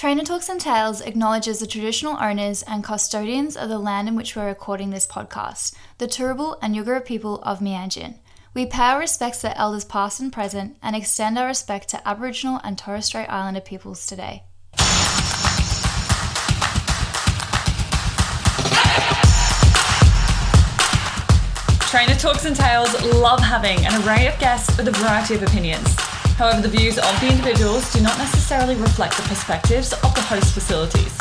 Trainer Talks and Tales acknowledges the traditional owners and custodians of the land in which we're recording this podcast, the Turrbal and Yugara people of Meanjin. We pay our respects to elders past and present and extend our respect to Aboriginal and Torres Strait Islander peoples today. Trainer Talks and Tales love having an array of guests with a variety of opinions. However, the views of the individuals do not necessarily reflect the perspectives of the host facilities.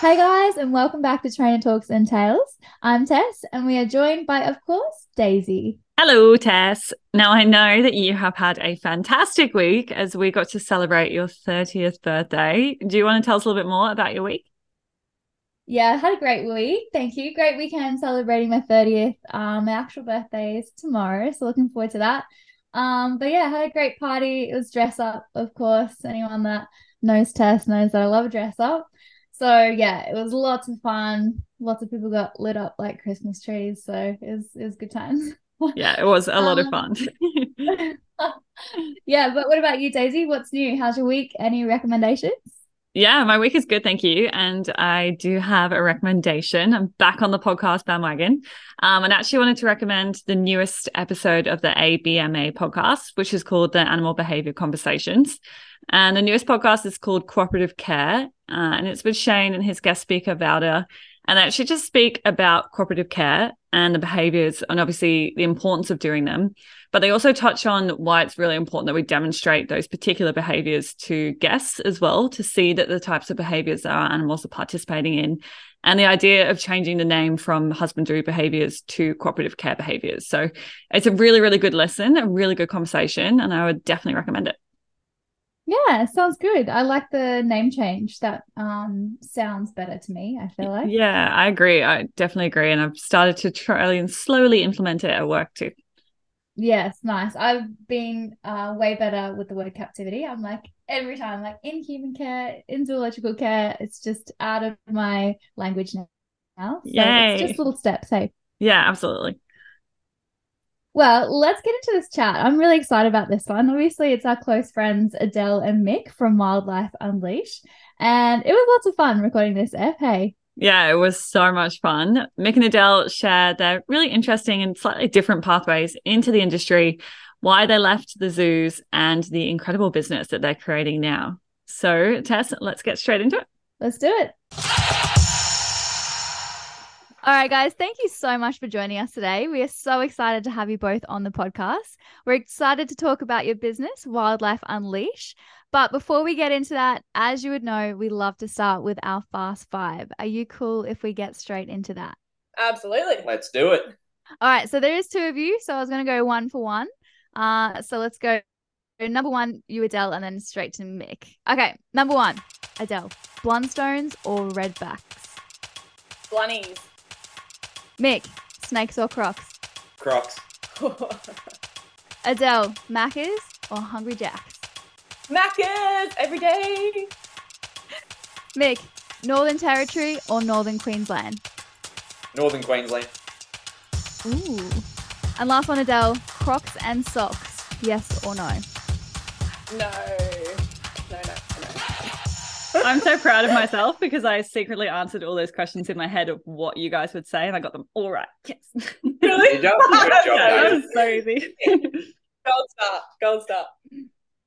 Hey guys, and welcome back to Trainer Talks and Tales. I'm Tess, and we are joined by, of course, Daisy. Hello, Tess. Now, I know that you have had a fantastic week as we got to celebrate your 30th birthday. Do you want to tell us a little bit more about your week? Yeah, I had a great week. Thank you. Great weekend celebrating my 30th. Um, my actual birthday is tomorrow, so looking forward to that. Um, but yeah, I had a great party. It was dress up, of course. Anyone that knows Tess knows that I love a dress up. So yeah, it was lots of fun. Lots of people got lit up like Christmas trees. So it was it was good times. yeah, it was a lot um, of fun. yeah, but what about you, Daisy? What's new? How's your week? Any recommendations? Yeah, my week is good, thank you. And I do have a recommendation. I'm back on the podcast bandwagon. Um, and actually wanted to recommend the newest episode of the ABMA podcast, which is called the Animal Behavior Conversations. And the newest podcast is called Cooperative Care. Uh, and it's with Shane and his guest speaker, Valda. And they actually just speak about cooperative care and the behaviors and obviously the importance of doing them. But they also touch on why it's really important that we demonstrate those particular behaviors to guests as well to see that the types of behaviors that our animals are participating in and the idea of changing the name from husbandry behaviors to cooperative care behaviors. So it's a really, really good lesson, a really good conversation, and I would definitely recommend it. Yeah, sounds good. I like the name change. That um sounds better to me, I feel like. Yeah, I agree. I definitely agree. And I've started to try and slowly implement it at work too. Yes, nice. I've been uh way better with the word captivity. I'm like every time, like in human care, in zoological care, it's just out of my language now. So Yay. it's just little steps, hey. Yeah, absolutely. Well, let's get into this chat. I'm really excited about this one. Obviously, it's our close friends Adele and Mick from Wildlife Unleashed. And it was lots of fun recording this F. Hey. Yeah, it was so much fun. Mick and Adele shared their really interesting and slightly different pathways into the industry, why they left the zoos, and the incredible business that they're creating now. So, Tess, let's get straight into it. Let's do it. All right, guys, thank you so much for joining us today. We are so excited to have you both on the podcast. We're excited to talk about your business, Wildlife Unleash. But before we get into that, as you would know, we love to start with our Fast Five. Are you cool if we get straight into that? Absolutely. Let's do it. All right, so there is two of you, so I was going to go one for one. Uh, so let's go number one, you Adele, and then straight to Mick. Okay, number one, Adele, Blundstones or Redbacks? Blunnies. Mick, snakes or crocs? Crocs. Adele, Maccas or Hungry Jacks? Maccas every day. Mick, Northern Territory or Northern Queensland? Northern Queensland. Ooh. And last one, Adele, Crocs and socks, yes or no? No. No, no. I'm so proud of myself because I secretly answered all those questions in my head of what you guys would say, and I got them all right. Yes. Really? Good job. That was so easy. Gold star. Gold star.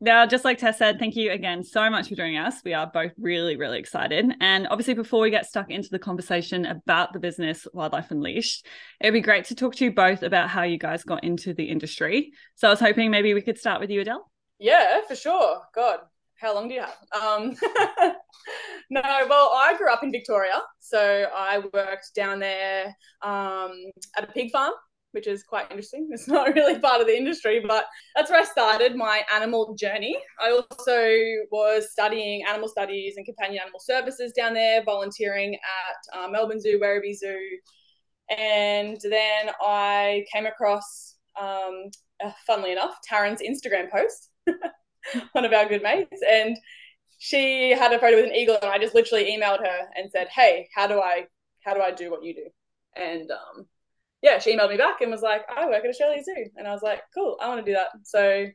Now, just like Tess said, thank you again so much for joining us. We are both really, really excited. And obviously, before we get stuck into the conversation about the business Wildlife Unleashed, it'd be great to talk to you both about how you guys got into the industry. So I was hoping maybe we could start with you, Adele. Yeah, for sure. God, how long do you have? Um, no, well, I grew up in Victoria, so I worked down there um, at a pig farm, which is quite interesting. It's not really part of the industry, but that's where I started my animal journey. I also was studying animal studies and companion animal services down there, volunteering at uh, Melbourne Zoo, Werribee Zoo, and then I came across, um, uh, funnily enough, Taryn's Instagram post. one of our good mates, and she had a photo with an eagle, and I just literally emailed her and said, "Hey, how do I how do I do what you do?" And um, yeah, she emailed me back and was like, I work at Australia Zoo. And I was like, cool, I want to do that. So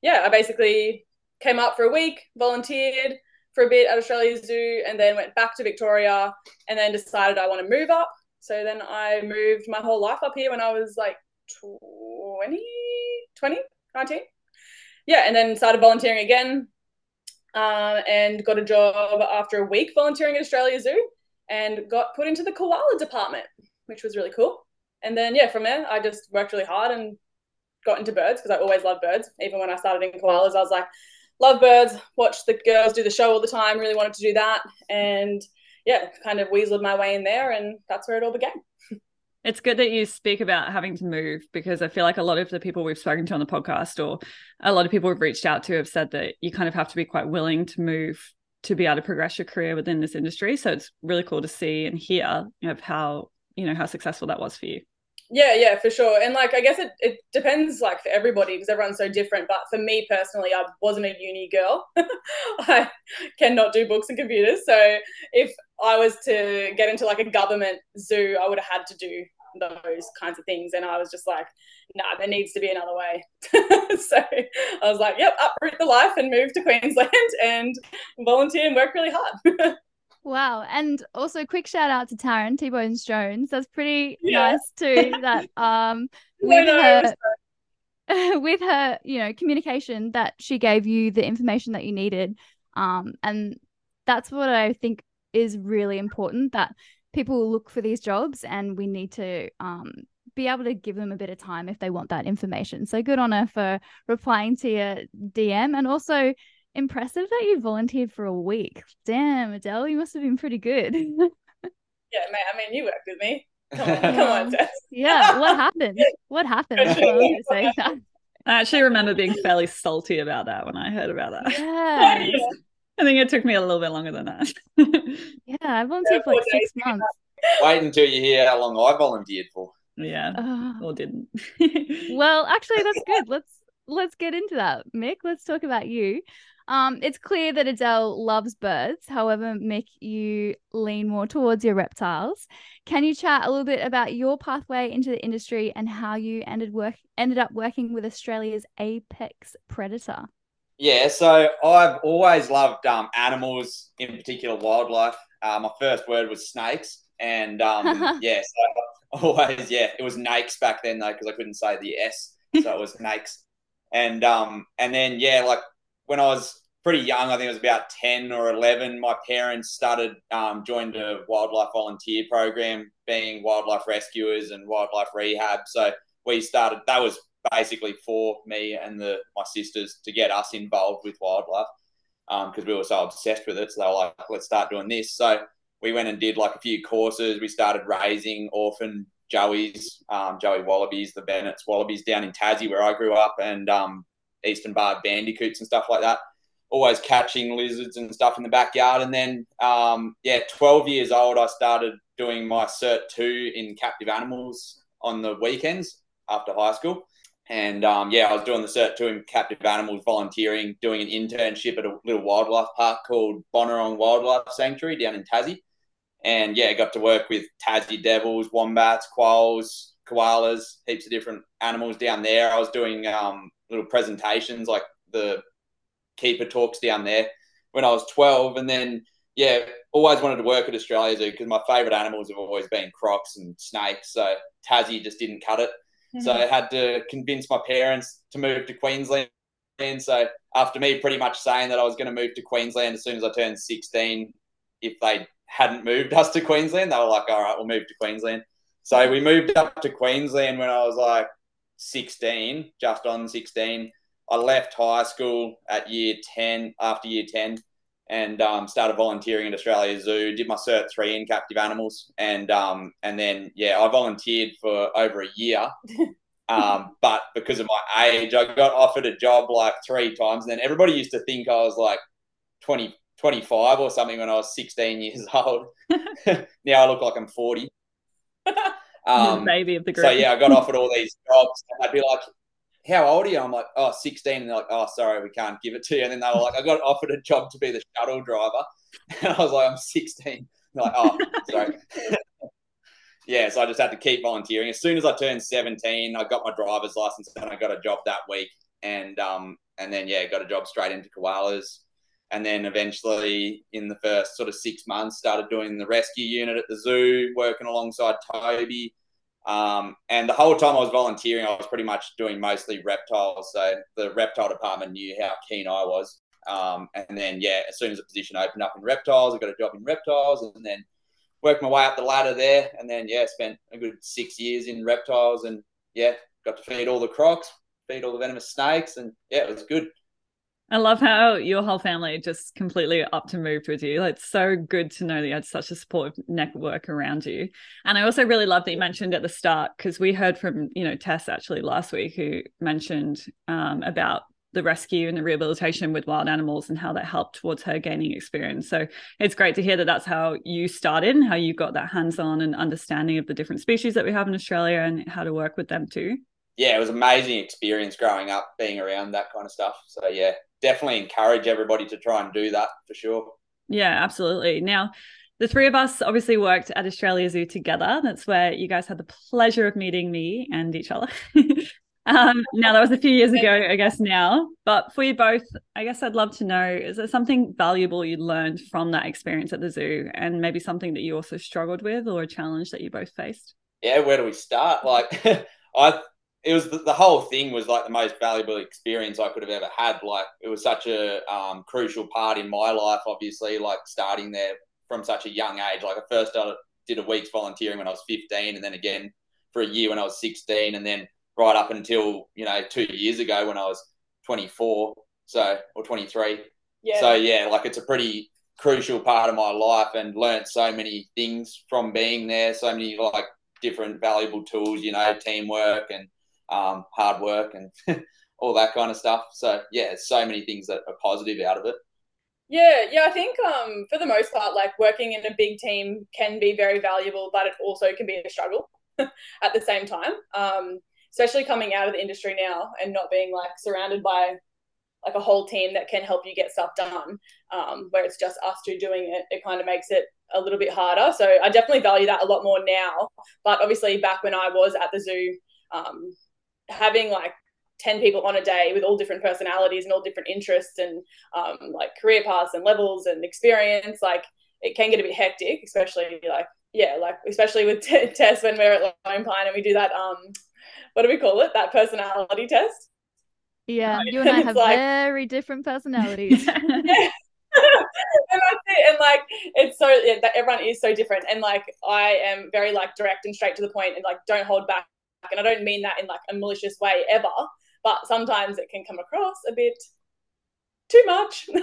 yeah, I basically came up for a week, volunteered for a bit at Australia Zoo, and then went back to Victoria and then decided I want to move up. So then I moved my whole life up here when I was like 20, 20, 19. Yeah, and then started volunteering again um, and got a job after a week volunteering at Australia Zoo and got put into the koala department, which was really cool. And then, yeah, from there, I just worked really hard and got into birds because I always loved birds. Even when I started in koalas, I was like, love birds, watched the girls do the show all the time, really wanted to do that. And yeah, kind of weaseled my way in there, and that's where it all began. It's good that you speak about having to move because I feel like a lot of the people we've spoken to on the podcast or a lot of people we've reached out to have said that you kind of have to be quite willing to move to be able to progress your career within this industry. So it's really cool to see and hear of how, you know, how successful that was for you. Yeah, yeah, for sure. And like, I guess it, it depends like for everybody because everyone's so different. But for me personally, I wasn't a uni girl. I cannot do books and computers. So if I was to get into like a government zoo, I would have had to do those kinds of things. And I was just like, nah, there needs to be another way. so I was like, yep, uproot the life and move to Queensland and volunteer and work really hard. Wow. And also quick shout out to Taryn T Bones Jones. That's pretty yeah. nice too. That um with her with her, you know, communication that she gave you the information that you needed. Um and that's what I think is really important that people look for these jobs and we need to um be able to give them a bit of time if they want that information. So good on her for replying to your DM and also impressive that you volunteered for a week. Damn, Adele, you must have been pretty good. yeah, mate. I mean, you worked with me. Come on, come on, Tess. Yeah, what happened? What happened? I, I actually remember being fairly salty about that when I heard about that. Yeah. I think it took me a little bit longer than that. yeah, I volunteered for like six months. Wait until you hear how long I volunteered for. Yeah, uh, or didn't. well, actually, that's good. Let's let's get into that, Mick. Let's talk about you. Um, it's clear that Adele loves birds. However, Mick you lean more towards your reptiles. Can you chat a little bit about your pathway into the industry and how you ended work ended up working with Australia's apex predator? Yeah, so I've always loved um, animals, in particular wildlife. Uh, my first word was snakes, and um, yeah, so always yeah, it was nakes back then though because I couldn't say the s, so it was nakes, and um, and then yeah, like when I was pretty young, I think it was about 10 or 11, my parents started, um, joined a wildlife volunteer program, being wildlife rescuers and wildlife rehab. So we started, that was basically for me and the my sisters to get us involved with wildlife because um, we were so obsessed with it. So they were like, let's start doing this. So we went and did like a few courses. We started raising orphan joeys, um, joey wallabies, the Bennett's wallabies down in Tassie where I grew up, and um, eastern barred bandicoots and stuff like that. Always catching lizards and stuff in the backyard. And then, um, yeah, 12 years old, I started doing my Cert 2 in captive animals on the weekends after high school. And um, yeah, I was doing the Cert 2 in captive animals, volunteering, doing an internship at a little wildlife park called Bonorong Wildlife Sanctuary down in Tassie. And yeah, got to work with Tassie devils, wombats, quolls, koalas, heaps of different animals down there. I was doing um, little presentations like the keeper talks down there when I was 12. And then, yeah, always wanted to work at Australia Zoo because my favourite animals have always been crocs and snakes. So Tassie just didn't cut it. Mm-hmm. So I had to convince my parents to move to Queensland. And so after me pretty much saying that I was going to move to Queensland as soon as I turned 16, if they hadn't moved us to Queensland, they were like, all right, we'll move to Queensland. So we moved up to Queensland when I was like 16, just on 16. I left high school at year 10, after year 10, and um, started volunteering at Australia Zoo. Did my Cert 3 in captive animals. And, um, and then, yeah, I volunteered for over a year. Um, but because of my age, I got offered a job like three times. And then everybody used to think I was like 20, 25 or something when I was 16 years old. now I look like I'm 40. Um, baby of the group. So yeah, I got offered all these jobs. And I'd be like, how old are you? I'm like, oh, 16. And they're like, oh, sorry, we can't give it to you. And then they were like, I got offered a job to be the shuttle driver. And I was like, I'm 16. They're like, oh, sorry. yeah, so I just had to keep volunteering. As soon as I turned 17, I got my driver's license and I got a job that week. And um, and then yeah, got a job straight into koalas. And then eventually, in the first sort of six months, started doing the rescue unit at the zoo, working alongside Toby. Um, and the whole time I was volunteering, I was pretty much doing mostly reptiles. So the reptile department knew how keen I was. Um, and then, yeah, as soon as the position opened up in reptiles, I got a job in reptiles and then worked my way up the ladder there. And then, yeah, spent a good six years in reptiles and, yeah, got to feed all the crocs, feed all the venomous snakes. And, yeah, it was good. I love how your whole family just completely up to moved with you. Like, it's so good to know that you had such a supportive network around you. And I also really love that you mentioned at the start because we heard from you know Tess actually last week who mentioned um, about the rescue and the rehabilitation with wild animals and how that helped towards her gaining experience. So it's great to hear that that's how you started and how you got that hands-on and understanding of the different species that we have in Australia and how to work with them too. Yeah, it was amazing experience growing up being around that kind of stuff. So yeah, definitely encourage everybody to try and do that for sure. Yeah, absolutely. Now, the three of us obviously worked at Australia Zoo together. That's where you guys had the pleasure of meeting me and each other. um, now, that was a few years ago, I guess, now. But for you both, I guess I'd love to know is there something valuable you learned from that experience at the zoo and maybe something that you also struggled with or a challenge that you both faced? Yeah, where do we start? Like, I it was the, the, whole thing was like the most valuable experience I could have ever had. Like it was such a um, crucial part in my life, obviously, like starting there from such a young age. Like I first started, did a week's volunteering when I was 15 and then again for a year when I was 16 and then right up until, you know, two years ago when I was 24. So, or 23. Yeah. So yeah, like it's a pretty crucial part of my life and learned so many things from being there. So many like different valuable tools, you know, teamwork and um, hard work and all that kind of stuff. So yeah, so many things that are positive out of it. Yeah, yeah, I think um, for the most part, like working in a big team can be very valuable, but it also can be a struggle at the same time. Um, especially coming out of the industry now and not being like surrounded by like a whole team that can help you get stuff done, um, where it's just us two doing it, it kind of makes it a little bit harder. So I definitely value that a lot more now. But obviously, back when I was at the zoo, um, having like 10 people on a day with all different personalities and all different interests and um, like career paths and levels and experience like it can get a bit hectic especially like yeah like especially with t- Tess when we're at Lone Pine and we do that um what do we call it that personality test yeah you and I have like, very different personalities yeah. and that's it. And like, it's so yeah, that everyone is so different. And like, I am very like direct and straight to the point, and like, don't hold back and I don't mean that in like a malicious way ever, but sometimes it can come across a bit too much.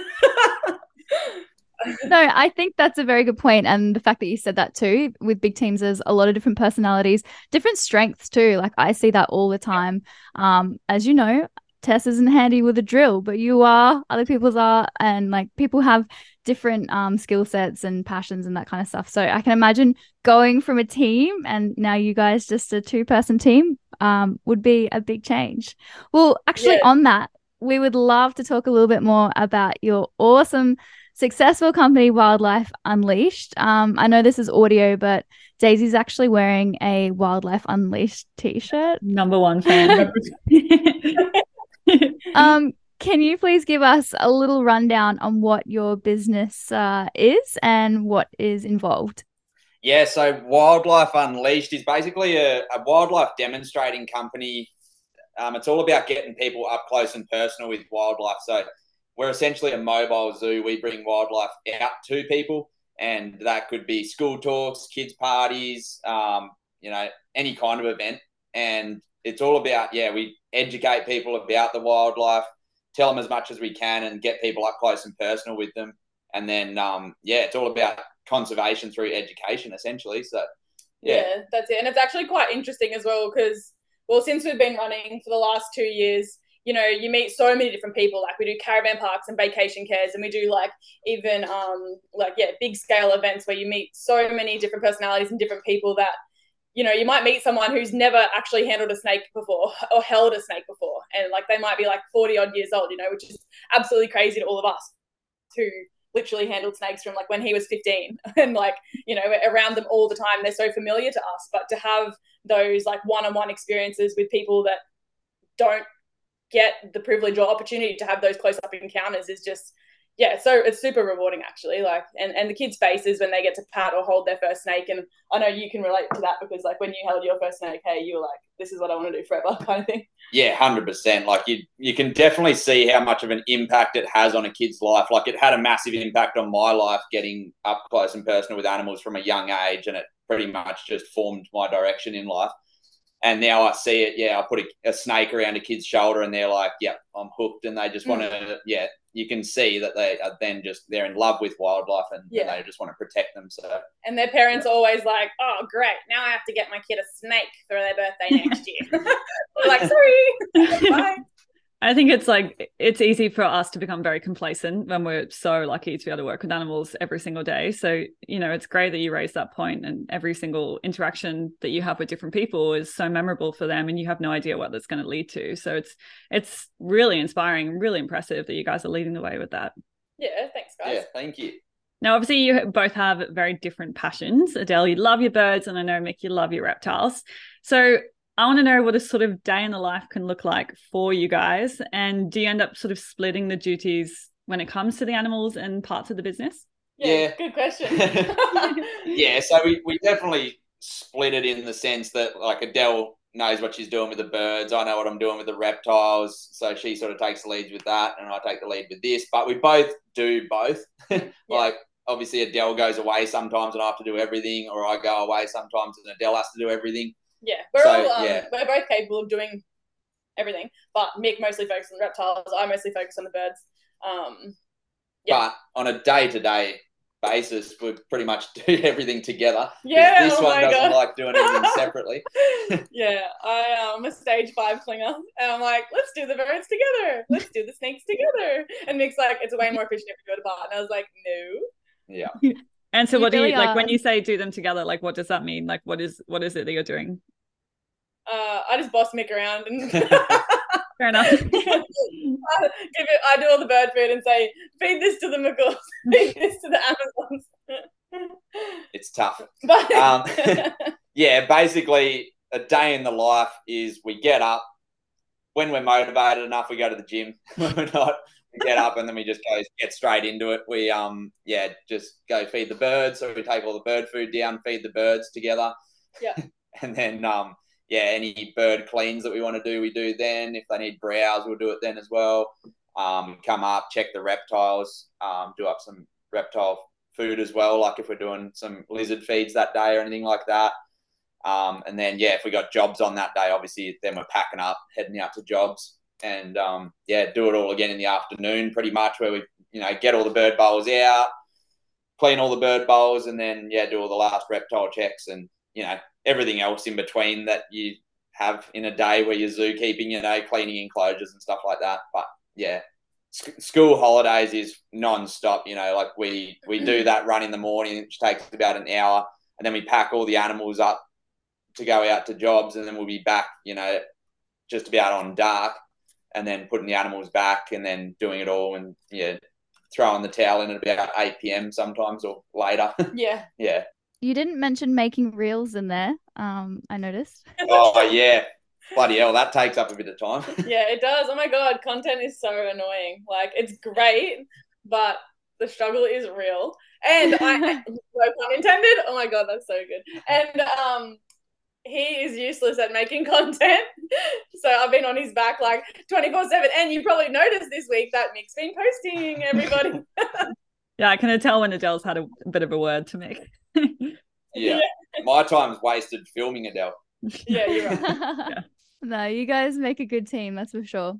no, I think that's a very good point. And the fact that you said that too, with big teams, there's a lot of different personalities, different strengths too. Like I see that all the time. Um, as you know, Tess isn't handy with a drill, but you are, other people's are, and like people have different um, skill sets and passions and that kind of stuff. So I can imagine going from a team and now you guys just a two person team um, would be a big change. Well, actually, yeah. on that, we would love to talk a little bit more about your awesome, successful company, Wildlife Unleashed. Um, I know this is audio, but Daisy's actually wearing a Wildlife Unleashed t shirt. Number one fan. um, can you please give us a little rundown on what your business uh, is and what is involved? Yeah, so Wildlife Unleashed is basically a, a wildlife demonstrating company. Um, it's all about getting people up close and personal with wildlife. So we're essentially a mobile zoo. We bring wildlife out to people, and that could be school talks, kids' parties, um, you know, any kind of event. And it's all about, yeah, we educate people about the wildlife, tell them as much as we can, and get people up close and personal with them. And then, um, yeah, it's all about conservation through education, essentially. So, yeah. yeah, that's it. And it's actually quite interesting as well because, well, since we've been running for the last two years, you know, you meet so many different people. Like we do caravan parks and vacation cares, and we do like even um like yeah, big scale events where you meet so many different personalities and different people that you know, you might meet someone who's never actually handled a snake before or held a snake before. And like they might be like 40 odd years old, you know, which is absolutely crazy to all of us to literally handled snakes from like when he was 15 and like you know around them all the time. They're so familiar to us but to have those like one-on-one experiences with people that don't get the privilege or opportunity to have those close-up encounters is just yeah, so it's super rewarding actually. Like, and and the kids' faces when they get to pat or hold their first snake, and I know you can relate to that because like when you held your first snake, hey, you were like, this is what I want to do forever, kind of thing. Yeah, hundred percent. Like you, you can definitely see how much of an impact it has on a kid's life. Like it had a massive impact on my life, getting up close and personal with animals from a young age, and it pretty much just formed my direction in life. And now I see it. Yeah, I put a, a snake around a kid's shoulder, and they're like, "Yeah, I'm hooked," and they just want to, mm. yeah, you can see that they are then just they're in love with wildlife and, yeah. and they just want to protect them. So and their parents yeah. always like, oh great, now I have to get my kid a snake for their birthday next year. like sorry, bye. I think it's like it's easy for us to become very complacent when we're so lucky to be able to work with animals every single day. So, you know, it's great that you raise that point and every single interaction that you have with different people is so memorable for them and you have no idea what that's going to lead to. So it's it's really inspiring and really impressive that you guys are leading the way with that. Yeah, thanks guys. Yeah, thank you. Now, obviously, you both have very different passions. Adele, you love your birds, and I know Mick, you love your reptiles. So, I want to know what a sort of day in the life can look like for you guys. And do you end up sort of splitting the duties when it comes to the animals and parts of the business? Yeah, yeah. good question. yeah, so we, we definitely split it in the sense that like Adele knows what she's doing with the birds. I know what I'm doing with the reptiles. So she sort of takes the lead with that, and I take the lead with this. But we both do both. like yeah. obviously Adele goes away sometimes, and I have to do everything, or I go away sometimes, and Adele has to do everything. Yeah, we're so, all um, yeah. we're both capable of doing everything, but Mick mostly focuses on reptiles. I mostly focus on the birds. Um, yeah. But on a day to day basis, we pretty much do everything together. Yeah, this oh one doesn't God. like doing anything separately. yeah, I, am um, a stage five clinger, and I'm like, let's do the birds together. Let's do the snakes together. And Mick's like, it's way more efficient if we do it part. And I was like, no. Yeah. And so, you what really do you like when you say do them together? Like, what does that mean? Like, what is what is it that you're doing? Uh, I just boss Mick around and. Fair enough. I, give it, I do all the bird food and say, feed this to the macaws, feed this to the Amazons. it's tough. But... Um, yeah, basically, a day in the life is we get up. When we're motivated enough, we go to the gym. When we're not, get up and then we just go get straight into it. We um yeah just go feed the birds. So we take all the bird food down, feed the birds together. Yeah. and then um yeah any bird cleans that we want to do we do then. If they need browse, we'll do it then as well. Um, come up, check the reptiles, um, do up some reptile food as well. Like if we're doing some lizard feeds that day or anything like that. Um, and then yeah, if we got jobs on that day, obviously then we're packing up, heading out to jobs and um, yeah, do it all again in the afternoon, pretty much, where we you know get all the bird bowls out, clean all the bird bowls, and then yeah, do all the last reptile checks and you know everything else in between that you have in a day where you're zookeeping, you know, cleaning enclosures and stuff like that. But yeah, school holidays is non-stop. You know, like we we do mm. that run in the morning, which takes about an hour, and then we pack all the animals up to go out to jobs, and then we'll be back. You know, just about on dark and then putting the animals back and then doing it all and yeah, throwing the towel in at about 8 p.m. sometimes or later. Yeah. yeah. You didn't mention making reels in there. Um, I noticed. oh yeah. Bloody hell, that takes up a bit of time. yeah, it does. Oh my god, content is so annoying. Like it's great, but the struggle is real. And I no pun intended. Oh my god, that's so good. And um he is useless at making content. So I've been on his back like 24 7. And you probably noticed this week that Mick's been posting everybody. yeah, I can tell when Adele's had a, bit of a word to Mick. Yeah. yeah. My time's wasted filming Adele. Yeah, you're right. yeah. No, you guys make a good team, that's for sure.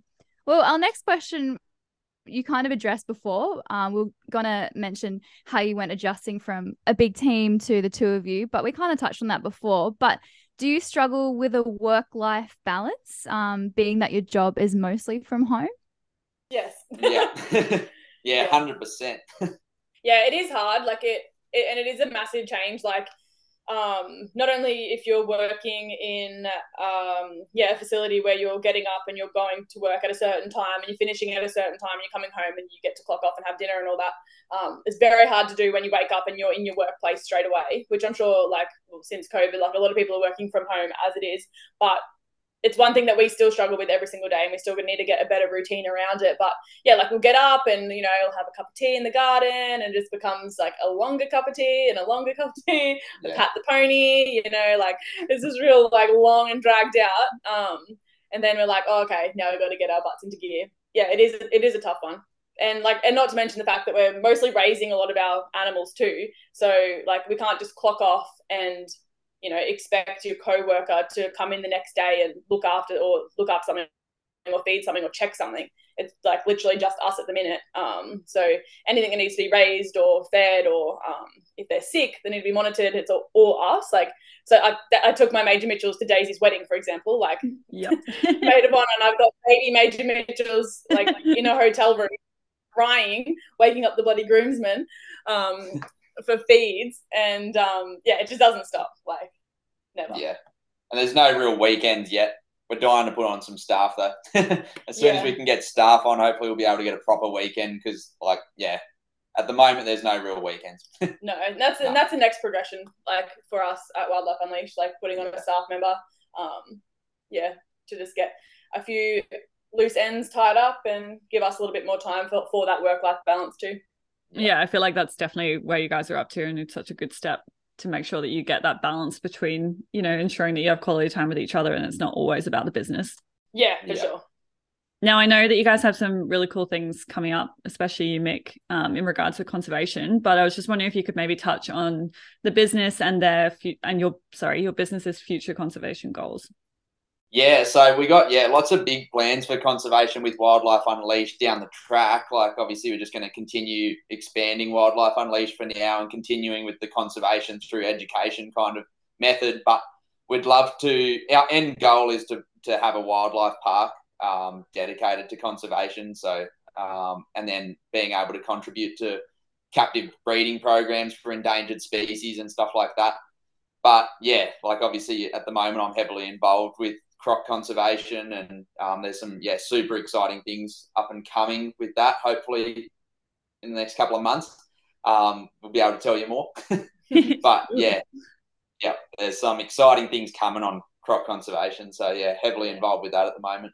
Well, our next question you kind of addressed before. Um, we're gonna mention how you went adjusting from a big team to the two of you, but we kind of touched on that before. But do you struggle with a work life balance, um, being that your job is mostly from home? Yes. yeah. yeah, hundred percent. Yeah, it is hard. Like it, it, and it is a massive change. Like um, not only if you're working in um, yeah a facility where you're getting up and you're going to work at a certain time and you're finishing at a certain time and you're coming home and you get to clock off and have dinner and all that um, it's very hard to do when you wake up and you're in your workplace straight away which i'm sure like well, since covid like a lot of people are working from home as it is but it's one thing that we still struggle with every single day and we still need to get a better routine around it. But yeah like we'll get up and you know we'll have a cup of tea in the garden and it just becomes like a longer cup of tea and a longer cup of tea. Yeah. pat the pony you know like it's just real like long and dragged out. Um and then we're like oh, okay now we've got to get our butts into gear. Yeah it is it is a tough one. And like and not to mention the fact that we're mostly raising a lot of our animals too. So like we can't just clock off and you know expect your co-worker to come in the next day and look after or look after something or feed something or check something. It's like literally just us at the minute. Um, so anything that needs to be raised or fed or um, if they're sick they need to be monitored. It's all, all us. Like so I, I took my major mitchells to daisy's wedding for example like yep. made of honor and i've got baby major mitchells like in a hotel room crying waking up the bloody groomsmen. Um, for feeds, and um, yeah, it just doesn't stop. Like never. Yeah, and there's no real weekends yet. We're dying to put on some staff though. as soon yeah. as we can get staff on, hopefully we'll be able to get a proper weekend. Because like, yeah, at the moment there's no real weekends. no, and that's no. and that's the next progression. Like for us at Wildlife Unleashed, like putting on a staff member. Um, yeah, to just get a few loose ends tied up and give us a little bit more time for, for that work life balance too yeah. i feel like that's definitely where you guys are up to and it's such a good step to make sure that you get that balance between you know ensuring that you have quality time with each other and it's not always about the business yeah for yeah. sure now I know that you guys have some really cool things coming up, especially you, Mick, um, in regards to conservation. But I was just wondering if you could maybe touch on the business and their fu- and your sorry your business's future conservation goals. Yeah, so we got yeah lots of big plans for conservation with Wildlife Unleashed down the track. Like obviously we're just going to continue expanding Wildlife Unleashed for now and continuing with the conservation through education kind of method. But we'd love to. Our end goal is to to have a wildlife park um, dedicated to conservation. So um, and then being able to contribute to captive breeding programs for endangered species and stuff like that. But yeah, like obviously at the moment I'm heavily involved with croc conservation, and um, there's some yeah super exciting things up and coming with that. Hopefully, in the next couple of months, um, we'll be able to tell you more. but yeah, yeah, there's some exciting things coming on croc conservation. So yeah, heavily involved with that at the moment.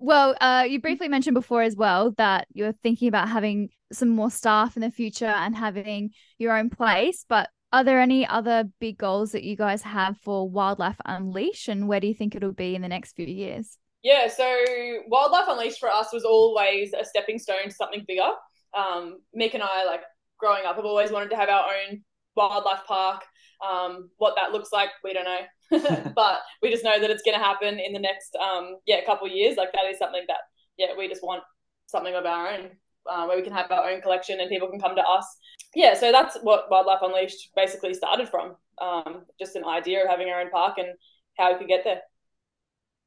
Well, uh, you briefly mentioned before as well that you're thinking about having some more staff in the future and having your own place. But are there any other big goals that you guys have for Wildlife Unleashed, and where do you think it'll be in the next few years? Yeah, so Wildlife Unleashed for us was always a stepping stone to something bigger. Um, Mick and I, like growing up, have always wanted to have our own wildlife park. Um, what that looks like, we don't know, but we just know that it's going to happen in the next um, yeah couple years. Like that is something that yeah we just want something of our own uh, where we can have our own collection and people can come to us. Yeah, so that's what Wildlife Unleashed basically started from. Um, just an idea of having our own park and how we could get there.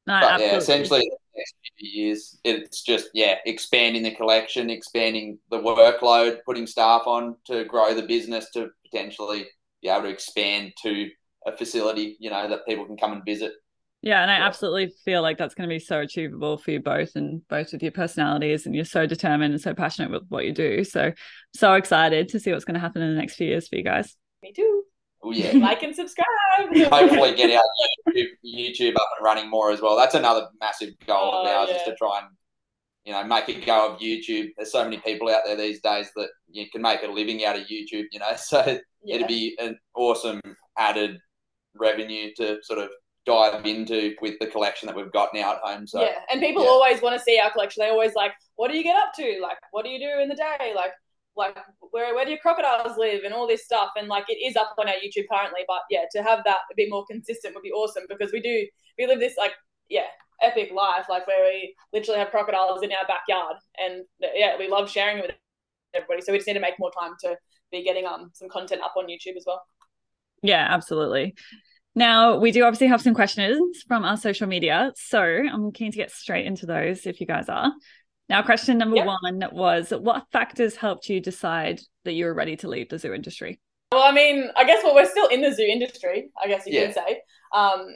No, but, yeah, essentially, next few years, it's just yeah, expanding the collection, expanding the workload, putting staff on to grow the business to potentially be able to expand to a facility, you know, that people can come and visit. Yeah, and I absolutely feel like that's going to be so achievable for you both, and both with your personalities, and you're so determined and so passionate with what you do. So, so excited to see what's going to happen in the next few years for you guys. Me too. Oh yeah, like and subscribe. Hopefully, get our YouTube, YouTube, up and running more as well. That's another massive goal oh, of ours, yeah. is to try and you know make it go of YouTube. There's so many people out there these days that you can make a living out of YouTube. You know, so yeah. it'd be an awesome added revenue to sort of dive into with the collection that we've got now at home. So yeah, and people yeah. always want to see our collection. They always like, what do you get up to? Like, what do you do in the day? Like, like where where do your crocodiles live and all this stuff? And like, it is up on our YouTube currently, but yeah, to have that a bit more consistent would be awesome because we do we live this like yeah epic life like where we literally have crocodiles in our backyard and yeah we love sharing it with everybody so we just need to make more time to be getting um some content up on youtube as well yeah absolutely now, we do obviously have some questions from our social media. So I'm keen to get straight into those if you guys are. Now, question number yep. one was What factors helped you decide that you were ready to leave the zoo industry? well, I mean, I guess well, we're still in the zoo industry. I guess you Yeah. could say. Um,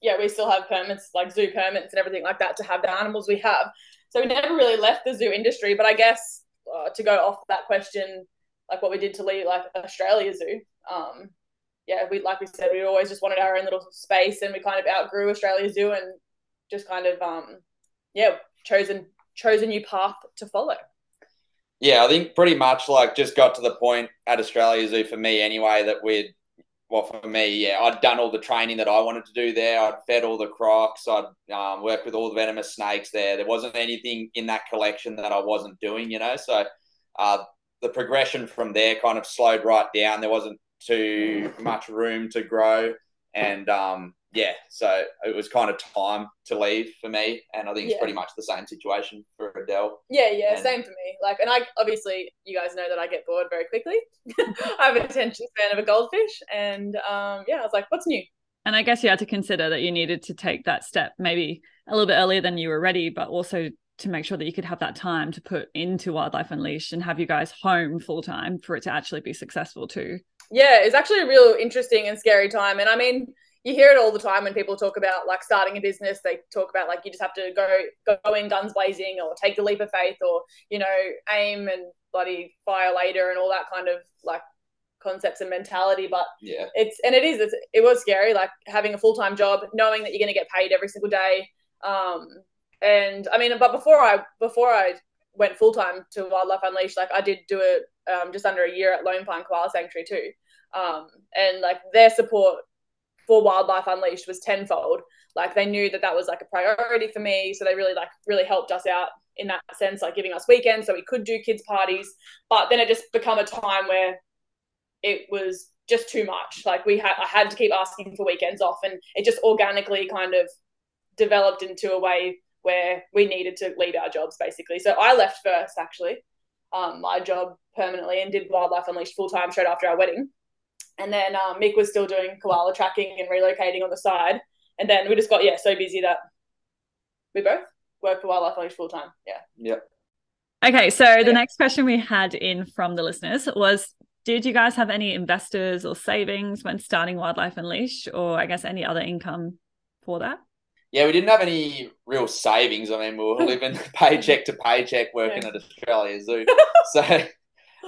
yeah, we still have permits, like zoo permits and everything like that, to have the animals we have. So we never really left the zoo industry. But I guess uh, to go off that question, like what we did to leave, like Australia Zoo. Um, yeah, we like we said, we always just wanted our own little space, and we kind of outgrew Australia Zoo, and just kind of um, yeah, chosen chose a new path to follow. Yeah, I think pretty much like just got to the point at Australia Zoo for me anyway that we'd well for me yeah I'd done all the training that I wanted to do there. I'd fed all the crocs. I'd um, worked with all the venomous snakes there. There wasn't anything in that collection that I wasn't doing, you know. So uh, the progression from there kind of slowed right down. There wasn't too much room to grow, and um, yeah, so it was kind of time to leave for me. And I think it's pretty much the same situation for Adele. Yeah, yeah, And- same for me. Like, and I obviously, you guys know that I get bored very quickly. I have an attention span of a goldfish, and um, yeah, I was like, what's new? And I guess you had to consider that you needed to take that step maybe a little bit earlier than you were ready, but also to make sure that you could have that time to put into Wildlife Unleashed and have you guys home full time for it to actually be successful too. Yeah, it's actually a real interesting and scary time. And I mean, you hear it all the time when people talk about like starting a business. They talk about like you just have to go go in guns blazing, or take the leap of faith, or you know, aim and bloody fire later, and all that kind of like concepts and mentality. But Yeah. it's and it is it's, it was scary like having a full-time job knowing that you're going to get paid every single day um and i mean but before i before i went full-time to wildlife unleashed like i did do it um, just under a year at lone pine koala sanctuary too um and like their support for wildlife unleashed was tenfold like they knew that that was like a priority for me so they really like really helped us out in that sense like giving us weekends so we could do kids parties but then it just become a time where it was just too much. Like we had, I had to keep asking for weekends off, and it just organically kind of developed into a way where we needed to leave our jobs basically. So I left first, actually, um, my job permanently, and did Wildlife Unleashed full time straight after our wedding. And then um, Mick was still doing koala tracking and relocating on the side. And then we just got yeah so busy that we both worked for Wildlife Unleashed full time. Yeah. Yep. Okay, so the next question we had in from the listeners was Did you guys have any investors or savings when starting Wildlife Unleashed, or I guess any other income for that? Yeah, we didn't have any real savings. I mean, we were living paycheck to paycheck working Yeah. at Australia Zoo. so,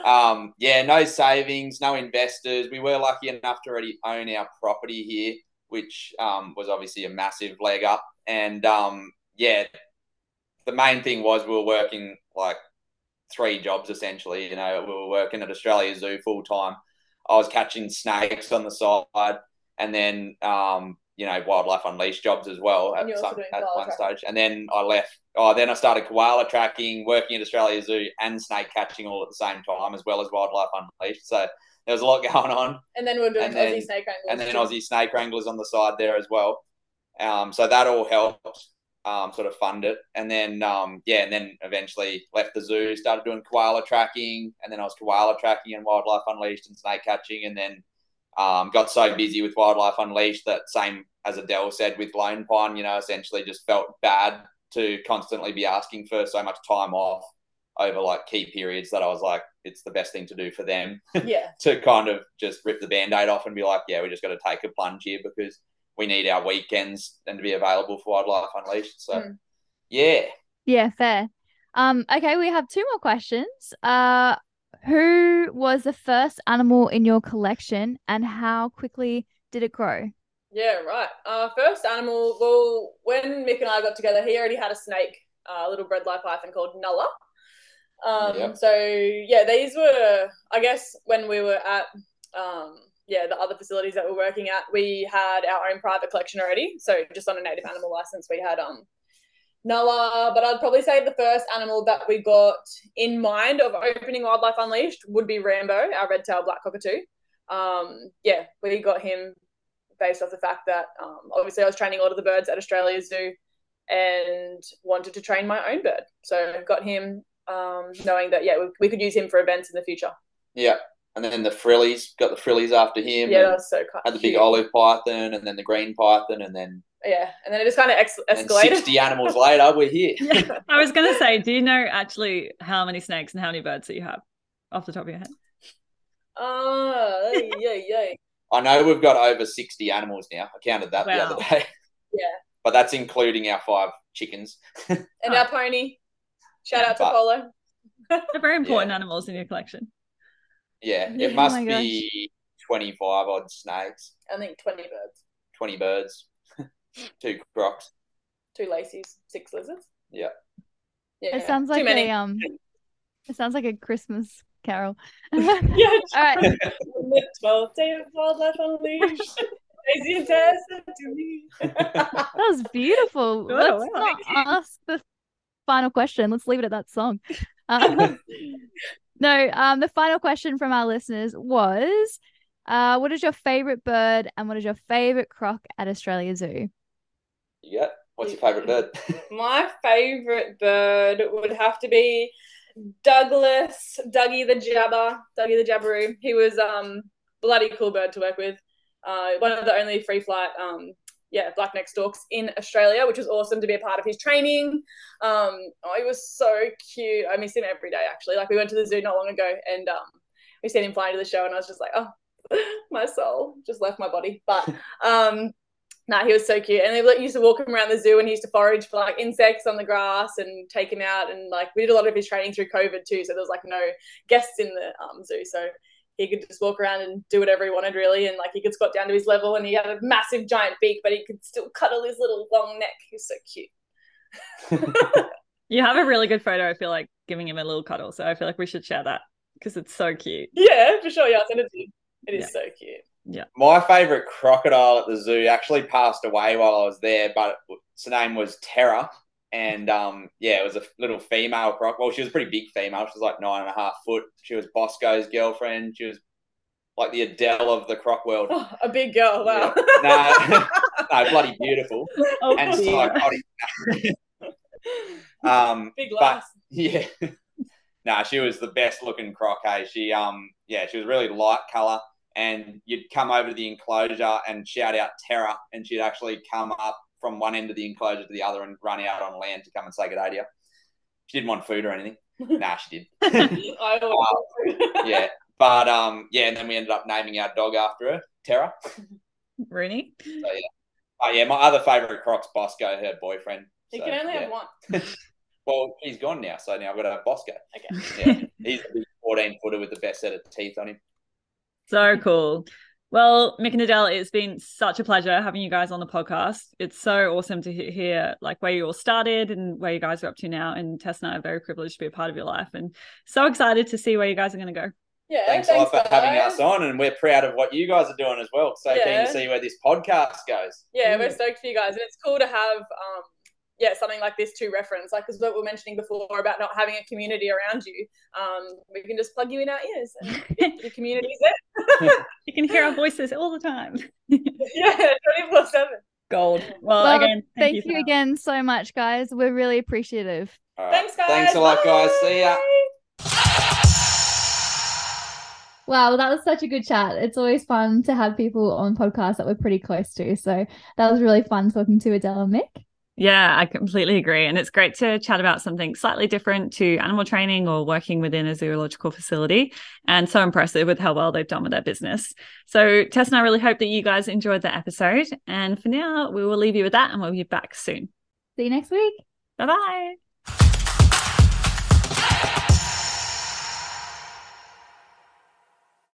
um, yeah, no savings, no investors. We were lucky enough to already own our property here, which um, was obviously a massive leg up. And um, yeah, the main thing was we were working like three jobs essentially. You know, we were working at Australia Zoo full time. I was catching snakes on the side, and then um, you know Wildlife Unleashed jobs as well at, And you're also some, at one stage. And then I left. Oh, then I started koala tracking, working at Australia Zoo, and snake catching all at the same time, as well as Wildlife Unleashed. So there was a lot going on And then we we're doing And then- Aussie snake wranglers. and then. Aussie snake wranglers on the side there as well. Um, so that all helped um, sort of fund it. And then, um, yeah, and then eventually left the zoo, started doing koala tracking, and then I was koala tracking and Wildlife Unleashed and snake catching, and then um, got so busy with Wildlife Unleashed that same as Adele said with Lone Pine, you know, essentially just felt bad to constantly be asking for so much time off over like key periods that I was like, it's the best thing to do for them yeah. to kind of just rip the band-aid off and be like, yeah, we just got to take a plunge here because we need our weekends and to be available for Wildlife Unleashed. So, Mm. yeah. Yeah, fair. Um, okay, we have two more questions. Uh, who was the first animal in your collection and how quickly did it grow? Yeah, right. Uh, first animal. Well, when Mick and I got together, he already had a snake, uh, a little bredli python called Nulla. Um, Yep. So yeah, these were, I guess, when we were at, um, yeah, the other facilities that we're working at, we had our own private collection already. So just on a native animal license, we had um, Nulla. But I'd probably say the first animal that we got in mind of opening Wildlife Unleashed would be Rambo, our red-tailed black cockatoo. Um, yeah, we got him based off the fact that um, obviously I was training a lot of the birds at Australia Zoo and wanted to train my own bird. So I got him um, knowing that, yeah, we, we could use him for events in the future. Yeah. And then the frillies, got the frillies after him. Yeah, and that was so cu- had the big olive python and then the green python and then Yeah, and then it just kind of ex- and escalated. 60 animals later, we're here. I was going to say, do you know actually how many snakes and how many birds that you have off the top of your head? Oh, yeah, yeah. I know we've got over 60 animals now. I counted that the other day. Yeah. But that's including our five chickens. And our pony. Shout out to Polo. They're very important animals in your collection. Yeah, Yeah, it oh must be 25 odd snakes, I think 20 birds, 20 birds, two crocs. two lacies, six lizards. Yeah. Yeah. It sounds Too like many. a um it sounds like a Christmas carol. Yeah. All right. the 12th day of wildlife unleashed. Daisy and Tess to me. That was beautiful. Oh, Let's wow. not ask the final question. Let's leave it at that song. Um, no, um, the final question from our listeners was, uh, what is your favorite bird and what is your favorite croc at Australia Zoo? You got? What's your favourite bird? My favourite bird would have to be Douglas, Dougie the Jabber, Dougie the Jabiru. He was um bloody cool bird to work with. Uh, one of the only free flight um yeah blackneck storks in Australia, which was awesome to be a part of his training. Um, oh, he was so cute. I miss him every day actually. Like we went to the zoo not long ago and um we seen him flying to the show and I was just like oh my soul just left my body. But um Nah, he was so cute. And they used to walk him around the zoo and he used to forage for like insects on the grass and take him out. And like we did a lot of his training through COVID too. So there was like no guests in the um, zoo. So he could just walk around and do whatever he wanted really. And like he could squat down to his level and he had a massive giant beak, but he could still cuddle his little long neck. He's so cute. You have a really good photo, I feel like, giving him a little cuddle. So I feel like we should share that because it's so cute. Yeah, for sure. Yeah, I'll send it to you. It is Yeah. so cute. My favourite crocodile at the zoo actually passed away while I was there, but its name was Terra. And um, yeah, it was a little female croc. Well, she was a pretty big female. She was like nine and a half foot. She was Bosco's girlfriend. She was like the Adele of the croc world. Oh, a big girl. Wow. no, no, bloody beautiful Oh, and psychotic. um, big lass. yeah, nah, she was the best looking croc. Hey, she um, yeah, she was really light color, and you'd come over to the enclosure and shout out Terra, and she'd actually come up from one end of the enclosure to the other and run out on land to come and say good day to you. She didn't want food or anything. nah, she did. I yeah, but um, yeah, and then we ended up naming our dog after her, Terra. Rooney. Oh yeah, my other favorite croc's Bosco, her boyfriend. You So, can only yeah. have one. Well, he's gone now, so now I've got to have Bosco. Okay. Yeah, he's a big 14 footer with the best set of teeth on him. So cool. Well, Mick and Adele, it's been such a pleasure having you guys on the podcast. It's so awesome to hear like where you all started and where you guys are up to now. And Tess and I are very privileged to be a part of your life and so excited to see where you guys are going to go. Yeah, Thanks, a lot for having us on, and we're proud of what you guys are doing as well. So keen Yeah. to see where this podcast goes. Yeah, we're Mm. stoked for you guys, and it's cool to have, um, yeah, something like this to reference. Like, because what we were mentioning before about not having a community around you, um, we can just plug you in our ears, and your community's there. You can hear our voices all the time. yeah, twenty four seven. Gold. Well, Well, again, Thank, for you that. again so much, guys. We're really appreciative. All right. Thanks, guys. Thanks a lot, guys. See ya. Bye. Wow, that was such a good chat. It's always fun to have people on podcasts that we're pretty close to. So that was really fun talking to Adele and Mick. Yeah, I completely agree. And it's great to chat about something slightly different to animal training or working within a zoological facility. And so impressive with how well they've done with their business. So, Tess and I really hope that you guys enjoyed the episode. And for now, we will leave you with that and we'll be back soon. See you next week. Bye bye.